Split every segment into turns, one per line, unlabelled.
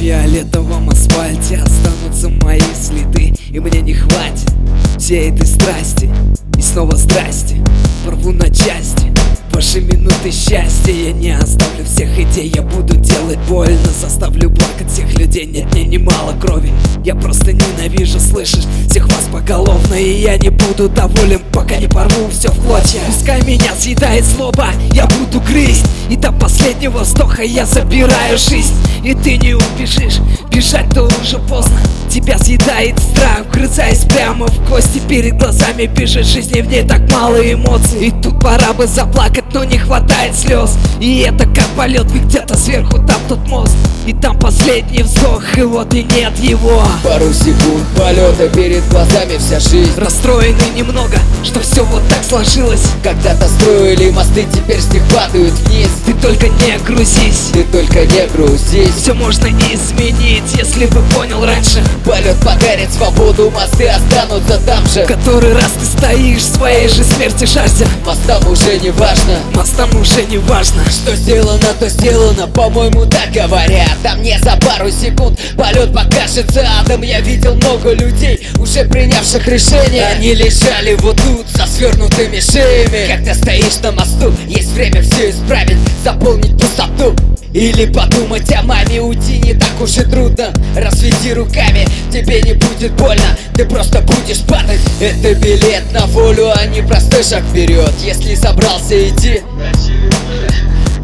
фиолетовом асфальте Останутся мои следы И мне не хватит всей этой страсти. И снова страсти Порву на части. Ваши минуты счастья Я не оставлю всех идей. Я буду делать больно Заставлю плакать всех людей. Нет, мне немало крови Я просто ненавижу, слышишь? И я не буду доволен Пока не порву все в клочья Пускай меня съедает злоба, я буду грызть. И до последнего вздоха я забираю жизнь. И ты не убежишь, бежать-то уже поздно Тебя съедает страх, вгрызаясь прямо в кости Перед глазами бежит жизнь, и в ней так мало эмоций. И тут пора бы заплакать, но не хватает слез. И это как полет, ведь где-то сверху там тот мост. И там последний вздох, и вот и нет его.
Пару секунд полета перед глазами вся жизнь.
Расстроены немного, что все вот так сложилось.
Когда-то строили мосты, теперь с них падают вниз.
Ты только не грузись.
Ты только не грузись.
Все можно изменить, если бы понял раньше
Полет подарит свободу, мосты останутся там же.
Который раз ты стоишь своей же смерти жаждя
Мостам уже не важно.
Мостам уже не важно.
Что сделано, то сделано, по-моему, так говорят. А мне за пару секунд полет покажется адом. Я видел много людей, уже принявших решение. Они лежали вот тут со свернутыми шеями. Когда стоишь на мосту, есть время все исправить Заполнить пустоту или подумать о маме, уйти не так уж и трудно. Разведи руками, тебе не будет больно. Ты просто будешь падать. Это билет на волю, а не простой шаг вперед. Если собрался идти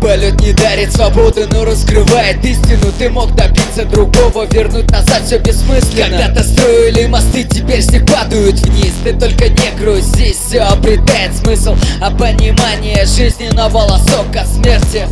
Полет не дарит свободы, но раскрывает истину. Ты мог добиться другого, вернуть назад все бессмысленно. Когда-то строили мосты, теперь них падают вниз. Ты только не грузись, все обретает смысл. А понимание жизни на волосок от смерти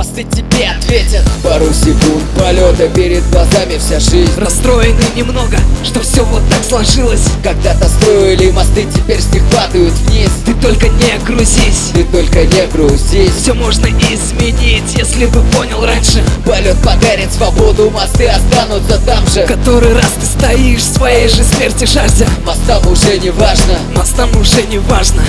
Мосты тебе ответят. Пару секунд полета перед глазами вся жизнь.
Расстроены немного, что все вот так сложилось.
Когда-то строили мосты, теперь с них падают вниз.
Ты только не грузись.
Ты только не грузись.
Все можно изменить, если бы понял раньше.
Полет подарит свободу, мосты останутся там же.
Который раз ты стоишь в своей же смерти жаждя
Мостам уже не важно.
Мостам уже не важно